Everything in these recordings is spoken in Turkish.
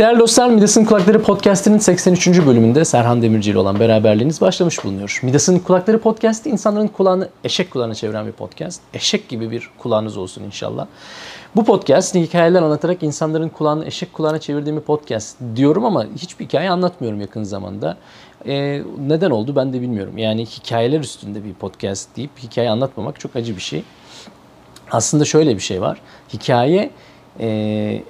Değerli dostlar Midas'ın Kulakları Podcast'inin 83. bölümünde Serhan Demirci ile olan beraberliğiniz başlamış bulunuyor. Midas'ın Kulakları Podcast'i insanların kulağını eşek kulağına çeviren bir podcast. Eşek gibi bir kulağınız olsun inşallah. Bu podcast hikayeler anlatarak insanların kulağını eşek kulağına çevirdiğim bir podcast diyorum ama hiçbir hikaye anlatmıyorum yakın zamanda. Ee, neden oldu ben de bilmiyorum. Yani hikayeler üstünde bir podcast deyip hikaye anlatmamak çok acı bir şey. Aslında şöyle bir şey var. Hikaye e,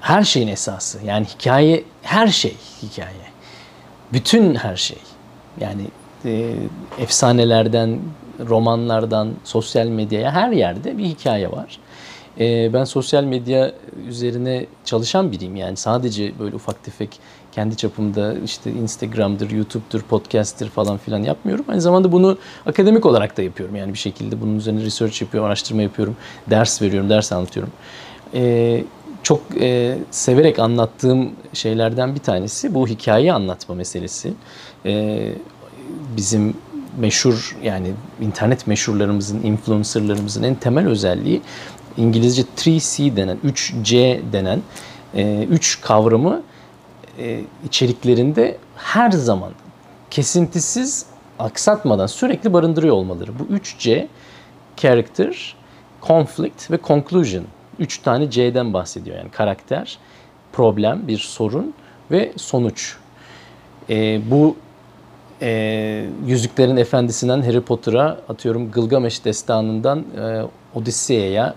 her şeyin esası. Yani hikaye her şey hikaye. Bütün her şey. Yani e, efsanelerden, romanlardan, sosyal medyaya her yerde bir hikaye var. E, ben sosyal medya üzerine çalışan biriyim. Yani sadece böyle ufak tefek kendi çapımda işte Instagram'dır, YouTube'dur, podcast'tir falan filan yapmıyorum. Aynı zamanda bunu akademik olarak da yapıyorum. Yani bir şekilde bunun üzerine research yapıyorum, araştırma yapıyorum, ders veriyorum, ders anlatıyorum. E, çok e, severek anlattığım şeylerden bir tanesi bu hikaye anlatma meselesi. E, bizim meşhur yani internet meşhurlarımızın, influencerlarımızın en temel özelliği İngilizce 3C denen, 3C denen 3 e, kavramı e, içeriklerinde her zaman kesintisiz, aksatmadan sürekli barındırıyor olmaları. Bu 3C character, conflict ve conclusion üç tane C'den bahsediyor. Yani karakter, problem, bir sorun ve sonuç. E, bu e, Yüzüklerin Efendisi'nden Harry Potter'a atıyorum Gılgameş destanından e, Odise'ye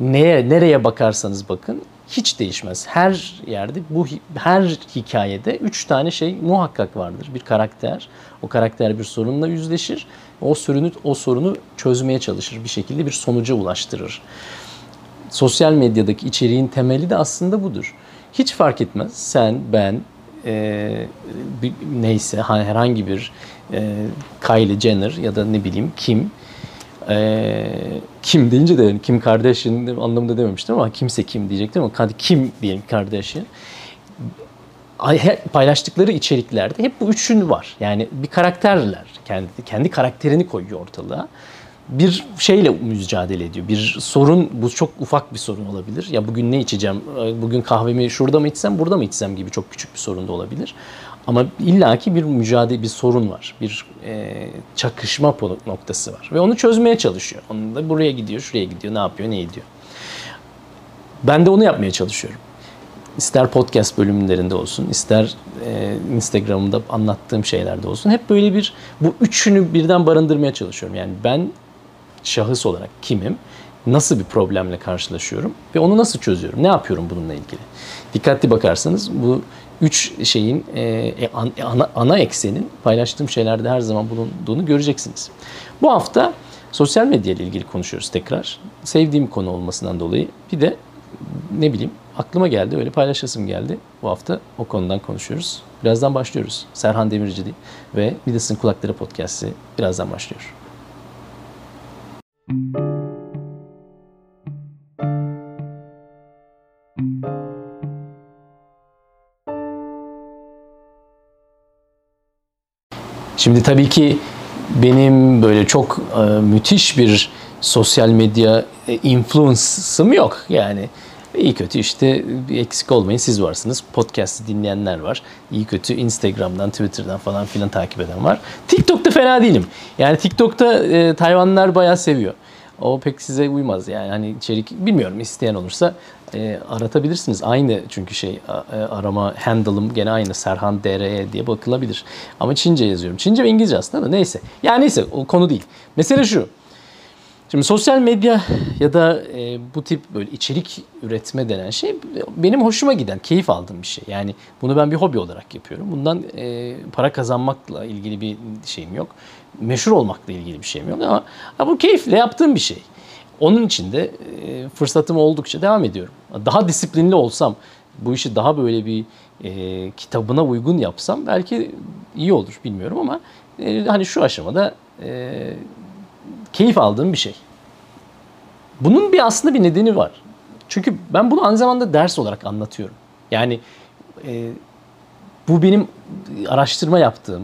neye nereye bakarsanız bakın hiç değişmez. Her yerde bu her hikayede üç tane şey muhakkak vardır. Bir karakter, o karakter bir sorunla yüzleşir. O sorunu o sorunu çözmeye çalışır. Bir şekilde bir sonuca ulaştırır sosyal medyadaki içeriğin temeli de aslında budur. Hiç fark etmez. Sen, ben, e, bir, neyse herhangi bir e, Kylie Jenner ya da ne bileyim kim e, kim deyince de Kim Kardashian anlamında dememiştim ama kimse kim diyecektim ama kim diyelim Kardashian paylaştıkları içeriklerde hep bu üçün var. Yani bir karakterler kendi kendi karakterini koyuyor ortalığa bir şeyle mücadele ediyor. Bir sorun, bu çok ufak bir sorun olabilir. Ya bugün ne içeceğim, bugün kahvemi şurada mı içsem, burada mı içsem gibi çok küçük bir sorun da olabilir. Ama illaki bir mücadele, bir sorun var. Bir e, çakışma noktası var. Ve onu çözmeye çalışıyor. Onun da buraya gidiyor, şuraya gidiyor, ne yapıyor, ne ediyor. Ben de onu yapmaya çalışıyorum. İster podcast bölümlerinde olsun, ister e, Instagram'da anlattığım şeylerde olsun. Hep böyle bir, bu üçünü birden barındırmaya çalışıyorum. Yani ben şahıs olarak kimim? Nasıl bir problemle karşılaşıyorum ve onu nasıl çözüyorum? Ne yapıyorum bununla ilgili? Dikkatli bakarsanız bu üç şeyin e, e ana, ana eksenin paylaştığım şeylerde her zaman bulunduğunu göreceksiniz. Bu hafta sosyal medya ile ilgili konuşuyoruz tekrar. Sevdiğim konu olmasından dolayı bir de ne bileyim aklıma geldi öyle paylaşasım geldi. Bu hafta o konudan konuşuyoruz. Birazdan başlıyoruz. Serhan Demirci ve Midas'ın Kulakları Podcast'i birazdan başlıyor. Şimdi tabii ki benim böyle çok e, müthiş bir sosyal medya e, influence'ım yok. Yani iyi kötü işte eksik olmayın siz varsınız. Podcast'ı dinleyenler var. İyi kötü Instagram'dan, Twitter'dan falan filan takip eden var. TikTok'ta fena değilim. Yani TikTok'ta e, Tayvanlılar bayağı seviyor. O pek size uymaz yani hani içerik bilmiyorum isteyen olursa e, aratabilirsiniz. Aynı çünkü şey e, arama handle'ım gene aynı Serhan DRE diye bakılabilir. Ama Çince yazıyorum. Çince ve İngilizce aslında da neyse. Yani neyse o konu değil. Mesele şu. Şimdi sosyal medya ya da e, bu tip böyle içerik üretme denen şey benim hoşuma giden, keyif aldığım bir şey. Yani bunu ben bir hobi olarak yapıyorum. Bundan e, para kazanmakla ilgili bir şeyim yok. Meşhur olmakla ilgili bir şeyim yok ama ya bu keyifle yaptığım bir şey. Onun için de e, fırsatım oldukça devam ediyorum. Daha disiplinli olsam, bu işi daha böyle bir e, kitabına uygun yapsam belki iyi olur bilmiyorum ama e, hani şu aşamada e, keyif aldığım bir şey. Bunun bir aslında bir nedeni var. Çünkü ben bunu aynı zamanda ders olarak anlatıyorum. Yani e, bu benim araştırma yaptığım,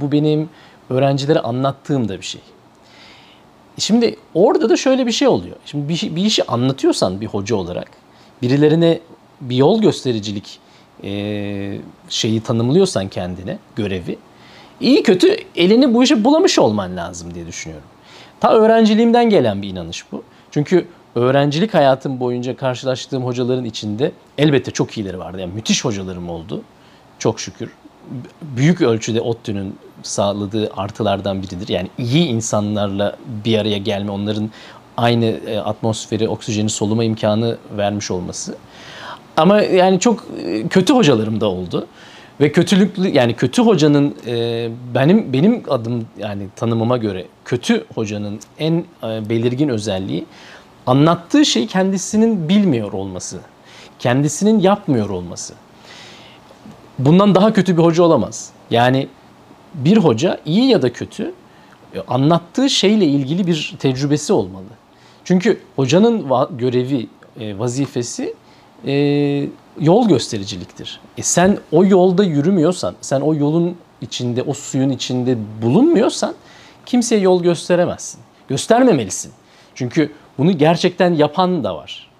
bu benim öğrencilere anlattığım da bir şey. Şimdi orada da şöyle bir şey oluyor. Şimdi bir, bir işi anlatıyorsan bir hoca olarak, birilerine bir yol göstericilik e, şeyi tanımlıyorsan kendine, görevi, iyi kötü elini bu işe bulamış olman lazım diye düşünüyorum. Ta öğrenciliğimden gelen bir inanış bu. Çünkü öğrencilik hayatım boyunca karşılaştığım hocaların içinde elbette çok iyileri vardı. Yani müthiş hocalarım oldu. Çok şükür. Büyük ölçüde ODTÜ'nün sağladığı artılardan biridir. Yani iyi insanlarla bir araya gelme, onların aynı e, atmosferi, oksijeni soluma imkanı vermiş olması. Ama yani çok e, kötü hocalarım da oldu. Ve kötülüklü yani kötü hocanın e, benim benim adım yani tanımıma göre kötü hocanın en e, belirgin özelliği anlattığı şeyi kendisinin bilmiyor olması. Kendisinin yapmıyor olması. Bundan daha kötü bir hoca olamaz. Yani bir hoca iyi ya da kötü e, anlattığı şeyle ilgili bir tecrübesi olmalı. Çünkü hocanın görevi, e, vazifesi e, yol göstericiliktir. E sen o yolda yürümüyorsan, sen o yolun içinde, o suyun içinde bulunmuyorsan kimseye yol gösteremezsin. Göstermemelisin. Çünkü bunu gerçekten yapan da var.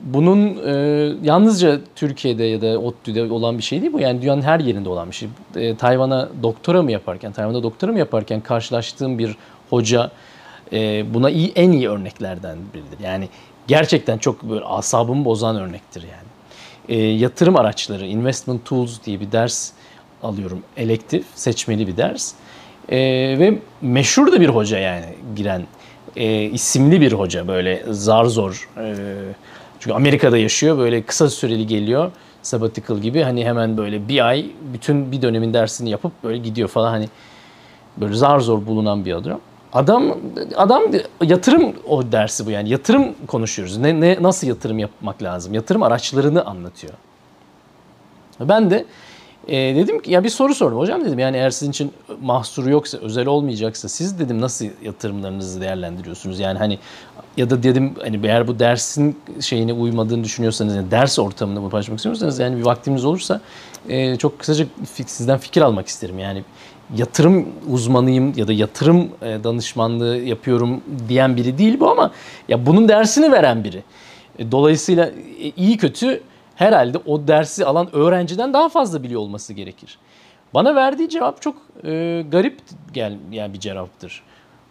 Bunun e, yalnızca Türkiye'de ya da ODTÜ'de olan bir şey değil bu. Yani dünyanın her yerinde olan bir şey. E, Tayvan'a doktora mı yaparken, Tayvan'da doktora mı yaparken karşılaştığım bir hoca e, buna iyi en iyi örneklerden biridir. Yani gerçekten çok böyle asabımı bozan örnektir yani. E, yatırım araçları, investment tools diye bir ders alıyorum. Elektif, seçmeli bir ders. E, ve meşhur da bir hoca yani giren e, isimli bir hoca böyle zar zor. E, çünkü Amerika'da yaşıyor böyle kısa süreli geliyor sabbatical gibi hani hemen böyle bir ay bütün bir dönemin dersini yapıp böyle gidiyor falan hani böyle zar zor bulunan bir adam. Adam adam yatırım o dersi bu yani yatırım konuşuyoruz. Ne, ne nasıl yatırım yapmak lazım? Yatırım araçlarını anlatıyor. Ben de e, dedim ki ya bir soru sordum. Hocam dedim yani eğer sizin için mahsuru yoksa, özel olmayacaksa siz dedim nasıl yatırımlarınızı değerlendiriyorsunuz? Yani hani ya da dedim hani eğer bu dersin şeyine uymadığını düşünüyorsanız yani ders ortamında bunu paylaşmak istiyorsanız yani bir vaktiniz olursa e, çok kısaca sizden fikir almak isterim. Yani yatırım uzmanıyım ya da yatırım e, danışmanlığı yapıyorum diyen biri değil bu ama ya bunun dersini veren biri. E, dolayısıyla e, iyi kötü herhalde o dersi alan öğrenciden daha fazla biliyor olması gerekir. Bana verdiği cevap çok e, garip gel yani bir cevaptır.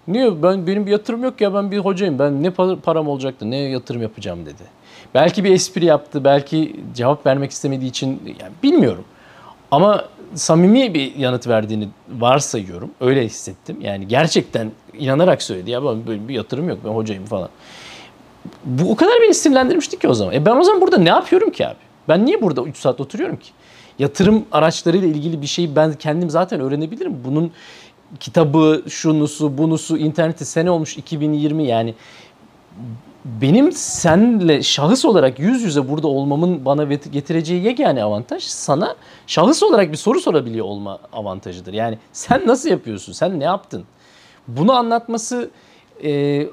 Niye ben benim bir yatırım yok ya ben bir hocayım. Ben ne param olacaktı ne yatırım yapacağım dedi. Belki bir espri yaptı, belki cevap vermek istemediği için yani bilmiyorum. Ama samimi bir yanıt verdiğini varsayıyorum. Öyle hissettim. Yani gerçekten inanarak söyledi. Ya ben böyle bir yatırım yok ben hocayım falan. Bu o kadar beni sinirlendirmişti ki o zaman. E ben o zaman burada ne yapıyorum ki abi? Ben niye burada 3 saat oturuyorum ki? Yatırım araçlarıyla ilgili bir şeyi ben kendim zaten öğrenebilirim. Bunun kitabı, şunusu, bunusu, interneti sene olmuş 2020 yani benim senle şahıs olarak yüz yüze burada olmamın bana getireceği yegane avantaj sana şahıs olarak bir soru sorabiliyor olma avantajıdır. Yani sen nasıl yapıyorsun? Sen ne yaptın? Bunu anlatması e,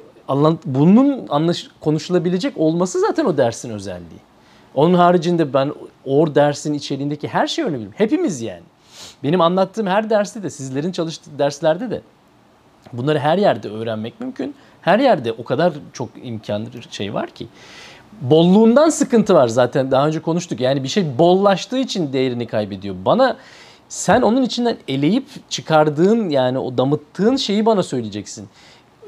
bunun anlaş, konuşulabilecek olması zaten o dersin özelliği. Onun haricinde ben o dersin içeriğindeki her şeyi öğrenebilirim. Hepimiz yani. Benim anlattığım her derste de sizlerin çalıştığı derslerde de bunları her yerde öğrenmek mümkün. Her yerde o kadar çok imkan şey var ki. Bolluğundan sıkıntı var zaten daha önce konuştuk. Yani bir şey bollaştığı için değerini kaybediyor. Bana sen onun içinden eleyip çıkardığın yani o damıttığın şeyi bana söyleyeceksin.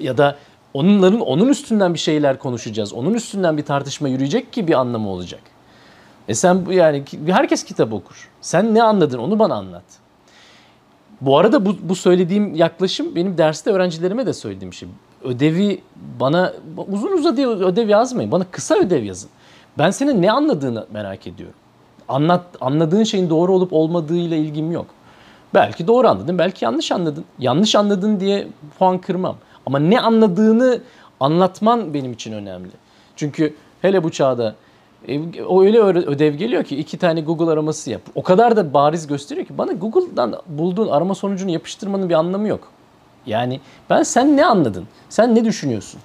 Ya da onların onun üstünden bir şeyler konuşacağız. Onun üstünden bir tartışma yürüyecek ki bir anlamı olacak. E sen yani herkes kitap okur. Sen ne anladın onu bana anlat. Bu arada bu, bu söylediğim yaklaşım benim derste öğrencilerime de söylediğim şey. Ödevi bana uzun uzadıya ödev yazmayın. Bana kısa ödev yazın. Ben senin ne anladığını merak ediyorum. Anlat, anladığın şeyin doğru olup olmadığıyla ilgim yok. Belki doğru anladın, belki yanlış anladın. Yanlış anladın diye puan kırmam. Ama ne anladığını anlatman benim için önemli. Çünkü hele bu çağda e, o öyle ödev geliyor ki iki tane Google araması yap. O kadar da bariz gösteriyor ki bana Google'dan bulduğun arama sonucunu yapıştırmanın bir anlamı yok. Yani ben sen ne anladın? Sen ne düşünüyorsun?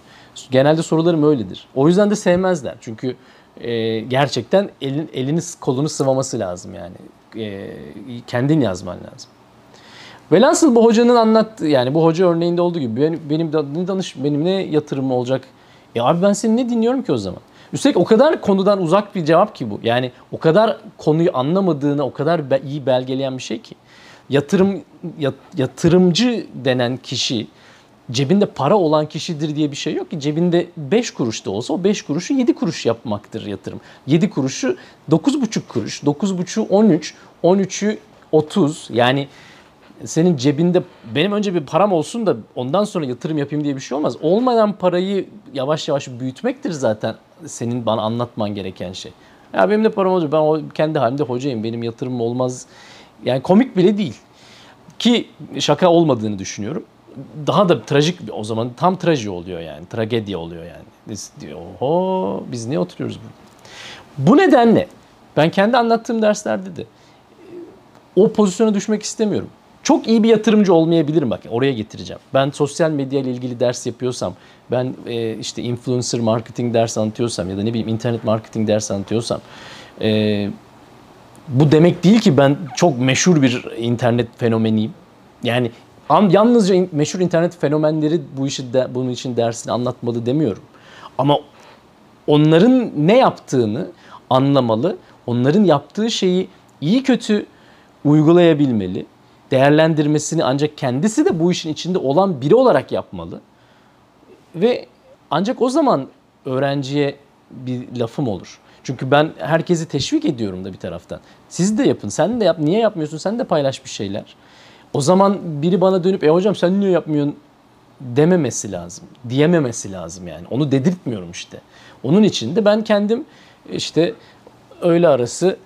Genelde sorularım öyledir. O yüzden de sevmezler. Çünkü e, gerçekten elin elini kolunu sıvaması lazım yani. E, kendin yazman lazım. Velhasıl bu hocanın anlattığı yani bu hoca örneğinde olduğu gibi benim, ne danış benim ne yatırımım olacak? Ya abi ben seni ne dinliyorum ki o zaman? Üstelik o kadar konudan uzak bir cevap ki bu. Yani o kadar konuyu anlamadığını o kadar be- iyi belgeleyen bir şey ki. Yatırım yat- yatırımcı denen kişi cebinde para olan kişidir diye bir şey yok ki. Cebinde 5 kuruş da olsa o 5 kuruşu 7 kuruş yapmaktır yatırım. 7 kuruşu 9,5 kuruş, 9,5'u 13, 13'ü 30. Yani senin cebinde benim önce bir param olsun da ondan sonra yatırım yapayım diye bir şey olmaz. Olmayan parayı yavaş yavaş büyütmektir zaten senin bana anlatman gereken şey. Ya benim de param olacak. Ben kendi halimde hocayım. Benim yatırımım olmaz. Yani komik bile değil. Ki şaka olmadığını düşünüyorum. Daha da trajik o zaman tam traji oluyor yani. Tragedya oluyor yani. Biz oho biz niye oturuyoruz burada? Bu nedenle ben kendi anlattığım derslerde de o pozisyona düşmek istemiyorum. Çok iyi bir yatırımcı olmayabilirim bak oraya getireceğim. Ben sosyal medya ile ilgili ders yapıyorsam, ben e, işte influencer marketing ders anlatıyorsam ya da ne bileyim internet marketing ders anlatıyorsam e, bu demek değil ki ben çok meşhur bir internet fenomeniyim. Yani an, yalnızca meşhur internet fenomenleri bu işi de, bunun için dersini anlatmalı demiyorum. Ama onların ne yaptığını anlamalı, onların yaptığı şeyi iyi kötü uygulayabilmeli, değerlendirmesini ancak kendisi de bu işin içinde olan biri olarak yapmalı. Ve ancak o zaman öğrenciye bir lafım olur. Çünkü ben herkesi teşvik ediyorum da bir taraftan. Siz de yapın, sen de yap. Niye yapmıyorsun? Sen de paylaş bir şeyler. O zaman biri bana dönüp e hocam sen niye yapmıyorsun dememesi lazım. Diyememesi lazım yani. Onu dedirtmiyorum işte. Onun için de ben kendim işte öğle arası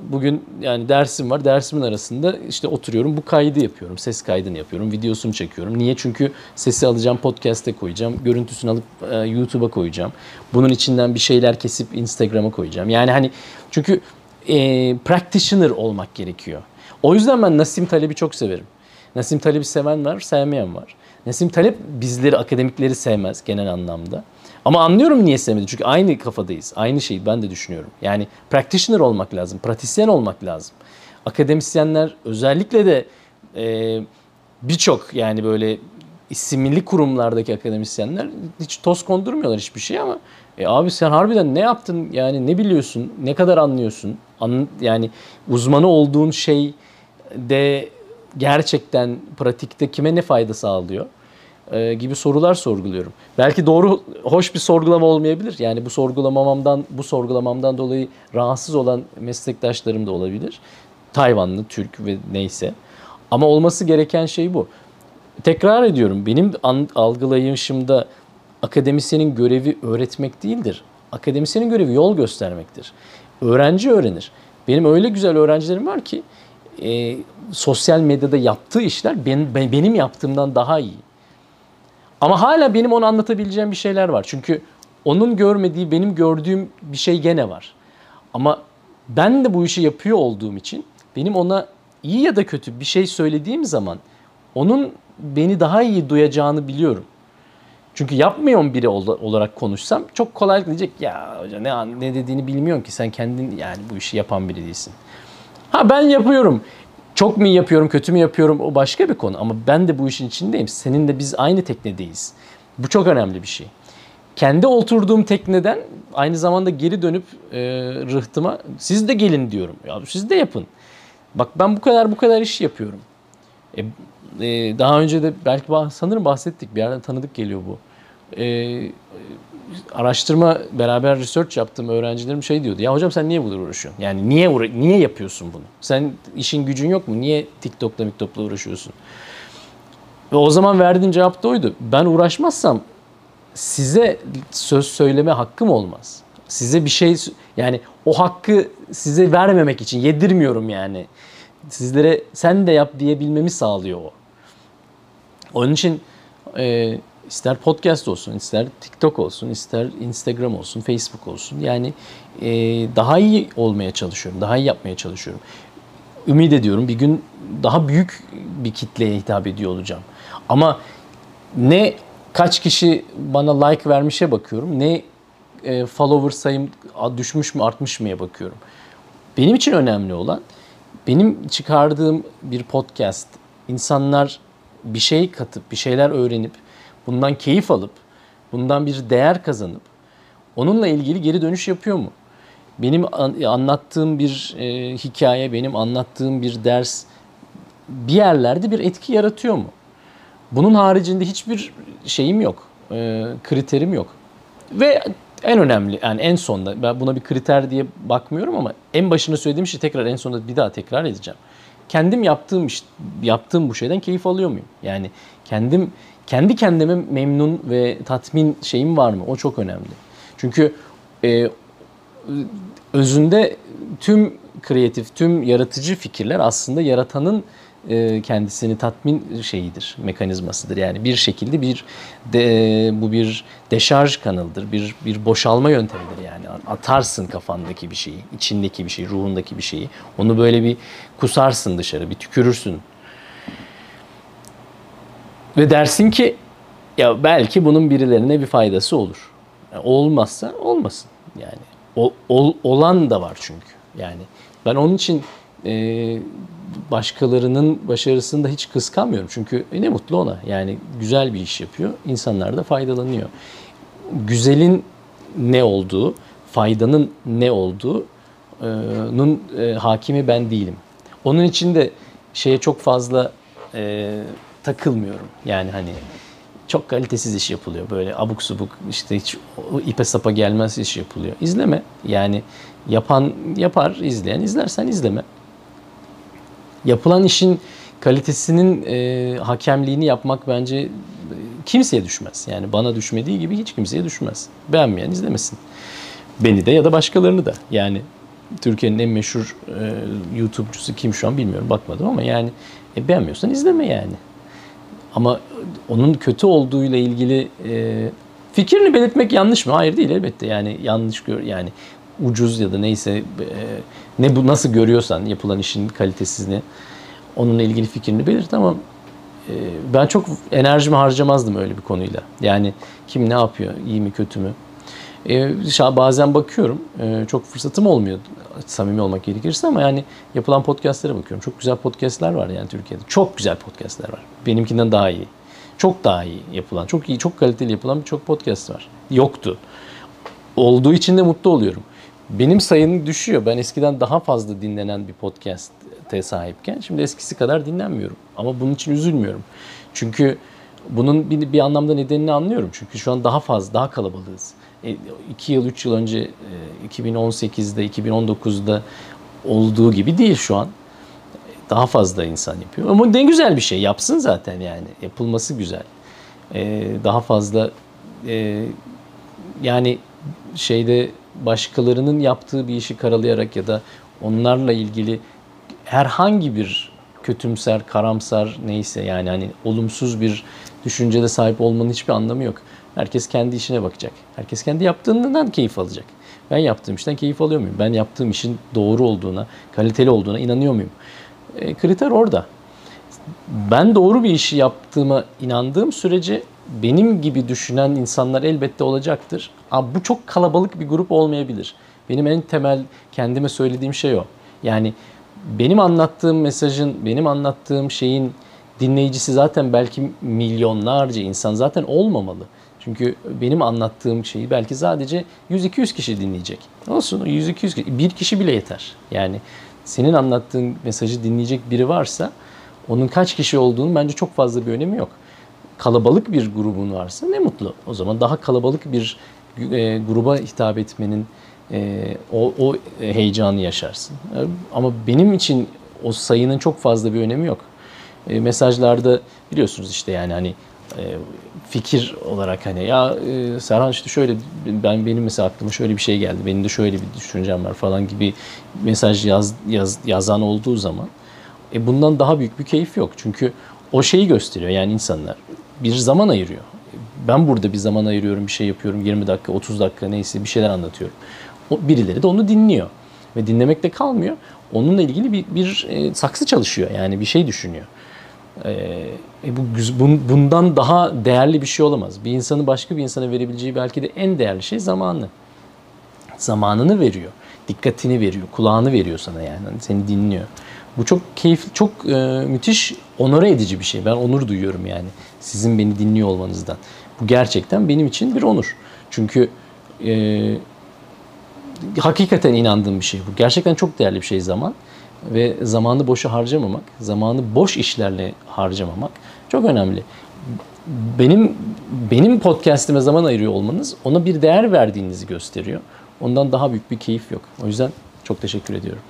bugün yani dersim var. Dersimin arasında işte oturuyorum. Bu kaydı yapıyorum. Ses kaydını yapıyorum. Videosunu çekiyorum. Niye? Çünkü sesi alacağım podcast'e koyacağım. Görüntüsünü alıp e, YouTube'a koyacağım. Bunun içinden bir şeyler kesip Instagram'a koyacağım. Yani hani çünkü e, practitioner olmak gerekiyor. O yüzden ben Nasim Taleb'i çok severim. Nasim Taleb'i seven var, sevmeyen var. Nasim Talep bizleri, akademikleri sevmez genel anlamda. Ama anlıyorum niye sevmedi. Çünkü aynı kafadayız. Aynı şeyi ben de düşünüyorum. Yani practitioner olmak lazım. Pratisyen olmak lazım. Akademisyenler özellikle de e, birçok yani böyle isimli kurumlardaki akademisyenler hiç toz kondurmuyorlar hiçbir şey ama e abi sen harbiden ne yaptın yani ne biliyorsun ne kadar anlıyorsun An, yani uzmanı olduğun şey de gerçekten pratikte kime ne fayda sağlıyor e, gibi sorular sorguluyorum. Belki doğru hoş bir sorgulama olmayabilir. Yani bu sorgulamamdan bu sorgulamamdan dolayı rahatsız olan meslektaşlarım da olabilir. Tayvanlı, Türk ve neyse. Ama olması gereken şey bu. Tekrar ediyorum. Benim algılayışımda akademisyenin görevi öğretmek değildir. Akademisyenin görevi yol göstermektir. Öğrenci öğrenir. Benim öyle güzel öğrencilerim var ki e, sosyal medyada yaptığı işler ben, benim yaptığımdan daha iyi. Ama hala benim onu anlatabileceğim bir şeyler var. Çünkü onun görmediği, benim gördüğüm bir şey gene var. Ama ben de bu işi yapıyor olduğum için benim ona iyi ya da kötü bir şey söylediğim zaman onun beni daha iyi duyacağını biliyorum. Çünkü yapmayan biri olarak konuşsam çok kolaylıkla diyecek ya hoca ne, ne dediğini bilmiyorsun ki sen kendin yani bu işi yapan biri değilsin. Ha ben yapıyorum. Çok mu yapıyorum, kötü mü yapıyorum o başka bir konu. Ama ben de bu işin içindeyim. Senin de biz aynı teknedeyiz. Bu çok önemli bir şey. Kendi oturduğum tekneden aynı zamanda geri dönüp e, rıhtıma siz de gelin diyorum. Ya siz de yapın. Bak ben bu kadar bu kadar iş yapıyorum. E, e, daha önce de belki sanırım bahsettik bir yerden tanıdık geliyor bu. E, araştırma beraber research yaptığım öğrencilerim şey diyordu. Ya hocam sen niye burada uğraşıyorsun? Yani niye uğra niye yapıyorsun bunu? Sen işin gücün yok mu? Niye TikTok'la TikTok'la uğraşıyorsun? Ve o zaman verdiğim cevap da oydu. Ben uğraşmazsam size söz söyleme hakkım olmaz. Size bir şey yani o hakkı size vermemek için yedirmiyorum yani. Sizlere sen de yap diyebilmemi sağlıyor o. Onun için e, ister podcast olsun, ister TikTok olsun, ister Instagram olsun, Facebook olsun. Yani e, daha iyi olmaya çalışıyorum, daha iyi yapmaya çalışıyorum. Ümit ediyorum bir gün daha büyük bir kitleye hitap ediyor olacağım. Ama ne kaç kişi bana like vermişe bakıyorum, ne e, follower sayım düşmüş mü artmış mıya bakıyorum. Benim için önemli olan benim çıkardığım bir podcast insanlar bir şey katıp bir şeyler öğrenip bundan keyif alıp bundan bir değer kazanıp onunla ilgili geri dönüş yapıyor mu? Benim anlattığım bir e, hikaye, benim anlattığım bir ders bir yerlerde bir etki yaratıyor mu? Bunun haricinde hiçbir şeyim yok, e, kriterim yok. Ve en önemli yani en sonda ben buna bir kriter diye bakmıyorum ama en başında söylediğim şey tekrar en sonunda bir daha tekrar edeceğim. Kendim yaptığım iş, yaptığım bu şeyden keyif alıyor muyum? Yani kendim kendi kendime memnun ve tatmin şeyim var mı? O çok önemli. Çünkü e, özünde tüm kreatif, tüm yaratıcı fikirler aslında yaratanın e, kendisini tatmin şeyidir, mekanizmasıdır. Yani bir şekilde bir de, bu bir deşarj kanalıdır, bir bir boşalma yöntemidir yani. Atarsın kafandaki bir şeyi, içindeki bir şeyi, ruhundaki bir şeyi. Onu böyle bir kusarsın dışarı, bir tükürürsün. Ve dersin ki ya belki bunun birilerine bir faydası olur. Yani olmazsa olmasın yani. O, ol, olan da var çünkü. Yani ben onun için e, başkalarının başarısını da hiç kıskanmıyorum. Çünkü e, ne mutlu ona. Yani güzel bir iş yapıyor. İnsanlar da faydalanıyor. Güzelin ne olduğu, faydanın ne olduğunun e, hakimi ben değilim. Onun için de şeye çok fazla e, takılmıyorum. Yani hani çok kalitesiz iş yapılıyor. Böyle abuk subuk işte hiç ipe sapa gelmez iş yapılıyor. İzleme. Yani yapan yapar, izleyen izlersen izleme yapılan işin kalitesinin e, hakemliğini yapmak bence e, kimseye düşmez. Yani bana düşmediği gibi hiç kimseye düşmez. Beğenmeyen izlemesin. Beni de ya da başkalarını da. Yani Türkiye'nin en meşhur e, YouTube'cusu kim şu an bilmiyorum bakmadım ama yani e, beğenmiyorsan izleme yani. Ama onun kötü olduğuyla ilgili e, fikrini belirtmek yanlış mı? Hayır değil elbette. Yani yanlış gör yani ucuz ya da neyse e, ne bu nasıl görüyorsan yapılan işin kalitesini onunla ilgili fikrini belirt ama e, ben çok enerjimi harcamazdım öyle bir konuyla. Yani kim ne yapıyor, iyi mi kötü mü? E, bazen bakıyorum, e, çok fırsatım olmuyor samimi olmak gerekirse ama yani yapılan podcastlere bakıyorum. Çok güzel podcastler var yani Türkiye'de. Çok güzel podcastler var. Benimkinden daha iyi. Çok daha iyi yapılan, çok iyi, çok kaliteli yapılan birçok podcast var. Yoktu. Olduğu için de mutlu oluyorum. Benim sayım düşüyor. Ben eskiden daha fazla dinlenen bir podcast'e sahipken şimdi eskisi kadar dinlenmiyorum. Ama bunun için üzülmüyorum. Çünkü bunun bir, bir anlamda nedenini anlıyorum. Çünkü şu an daha fazla, daha kalabalığız. 2 e, yıl, 3 yıl önce 2018'de, 2019'da olduğu gibi değil şu an. Daha fazla insan yapıyor. Ama ne güzel bir şey. Yapsın zaten yani. Yapılması güzel. E, daha fazla e, yani şeyde başkalarının yaptığı bir işi karalayarak ya da onlarla ilgili herhangi bir kötümser, karamsar neyse yani hani olumsuz bir düşüncede sahip olmanın hiçbir anlamı yok. Herkes kendi işine bakacak. Herkes kendi yaptığından keyif alacak. Ben yaptığım işten keyif alıyor muyum? Ben yaptığım işin doğru olduğuna, kaliteli olduğuna inanıyor muyum? E, kriter orada. Ben doğru bir işi yaptığıma inandığım sürece benim gibi düşünen insanlar elbette olacaktır. Ama bu çok kalabalık bir grup olmayabilir. Benim en temel kendime söylediğim şey o. Yani benim anlattığım mesajın, benim anlattığım şeyin dinleyicisi zaten belki milyonlarca insan zaten olmamalı. Çünkü benim anlattığım şeyi belki sadece 100-200 kişi dinleyecek. Olsun 100-200 kişi, bir kişi bile yeter. Yani senin anlattığın mesajı dinleyecek biri varsa onun kaç kişi olduğunu bence çok fazla bir önemi yok kalabalık bir grubun varsa ne mutlu. O zaman daha kalabalık bir e, gruba hitap etmenin e, o, o heyecanı yaşarsın. Ama benim için o sayının çok fazla bir önemi yok. E, mesajlarda biliyorsunuz işte yani hani e, fikir olarak hani ya e, Serhan işte şöyle ben benim mesela aklıma şöyle bir şey geldi. Benim de şöyle bir düşüncem var falan gibi mesaj yaz, yaz yazan olduğu zaman e, bundan daha büyük bir keyif yok. Çünkü o şeyi gösteriyor yani insanlar bir zaman ayırıyor. Ben burada bir zaman ayırıyorum, bir şey yapıyorum. 20 dakika, 30 dakika neyse bir şeyler anlatıyorum. O, birileri de onu dinliyor. Ve dinlemekte kalmıyor. Onunla ilgili bir, bir e, saksı çalışıyor. Yani bir şey düşünüyor. E, e bu bundan daha değerli bir şey olamaz. Bir insanı başka bir insana verebileceği belki de en değerli şey zamanı. Zamanını veriyor. Dikkatini veriyor. Kulağını veriyor sana yani. Hani seni dinliyor. Bu çok keyifli, çok e, müthiş, onore edici bir şey. Ben onur duyuyorum yani sizin beni dinliyor olmanızdan. Bu gerçekten benim için bir onur. Çünkü e, hakikaten inandığım bir şey bu. Gerçekten çok değerli bir şey zaman ve zamanı boşa harcamamak, zamanı boş işlerle harcamamak çok önemli. Benim benim podcast'ime zaman ayırıyor olmanız ona bir değer verdiğinizi gösteriyor. Ondan daha büyük bir keyif yok. O yüzden çok teşekkür ediyorum.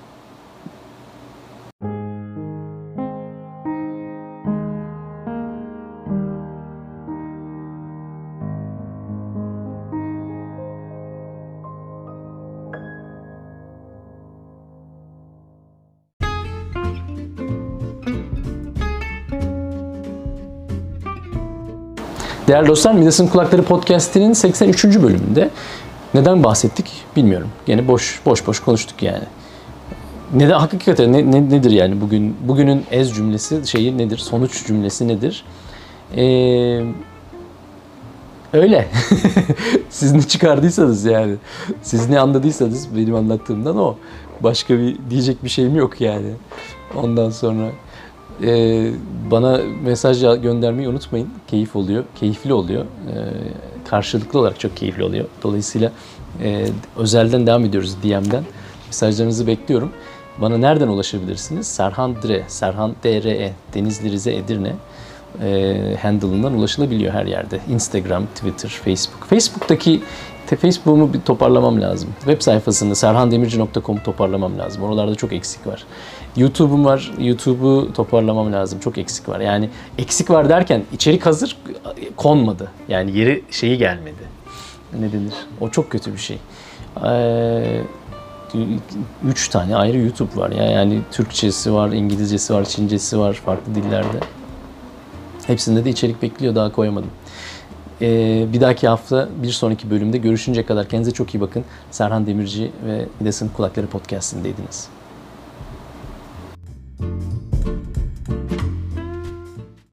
Değerli dostlar Midas'ın Kulakları Podcast'inin 83. bölümünde neden bahsettik bilmiyorum. Yine boş boş boş konuştuk yani. Neden hakikaten ne, ne, nedir yani bugün bugünün ez cümlesi şeyi nedir? Sonuç cümlesi nedir? Ee, öyle. siz ne çıkardıysanız yani. Siz ne anladıysanız benim anlattığımdan o. Başka bir diyecek bir şeyim yok yani. Ondan sonra ee, bana mesaj göndermeyi unutmayın. Keyif oluyor, keyifli oluyor. Ee, karşılıklı olarak çok keyifli oluyor. Dolayısıyla e, özelden devam ediyoruz DM'den. Mesajlarınızı bekliyorum. Bana nereden ulaşabilirsiniz? Serhan Dre, Serhan DRE, Denizli Rize Edirne e, handle'ından ulaşılabiliyor her yerde. Instagram, Twitter, Facebook. Facebook'taki Facebook'umu bir toparlamam lazım. Web sayfasını serhandemirci.com toparlamam lazım. Oralarda çok eksik var. YouTube'um var. YouTube'u toparlamam lazım. Çok eksik var. Yani eksik var derken içerik hazır konmadı. Yani yeri şeyi gelmedi. Ne denir? O çok kötü bir şey. Ee, üç tane ayrı YouTube var ya. Yani Türkçesi var, İngilizcesi var, Çincesi var, farklı dillerde. Hepsinde de içerik bekliyor daha koyamadım. Ee, bir dahaki hafta bir sonraki bölümde görüşünce kadar kendinize çok iyi bakın. Serhan Demirci ve Midas'ın Kulakları Podcast'indeydiniz. Müzik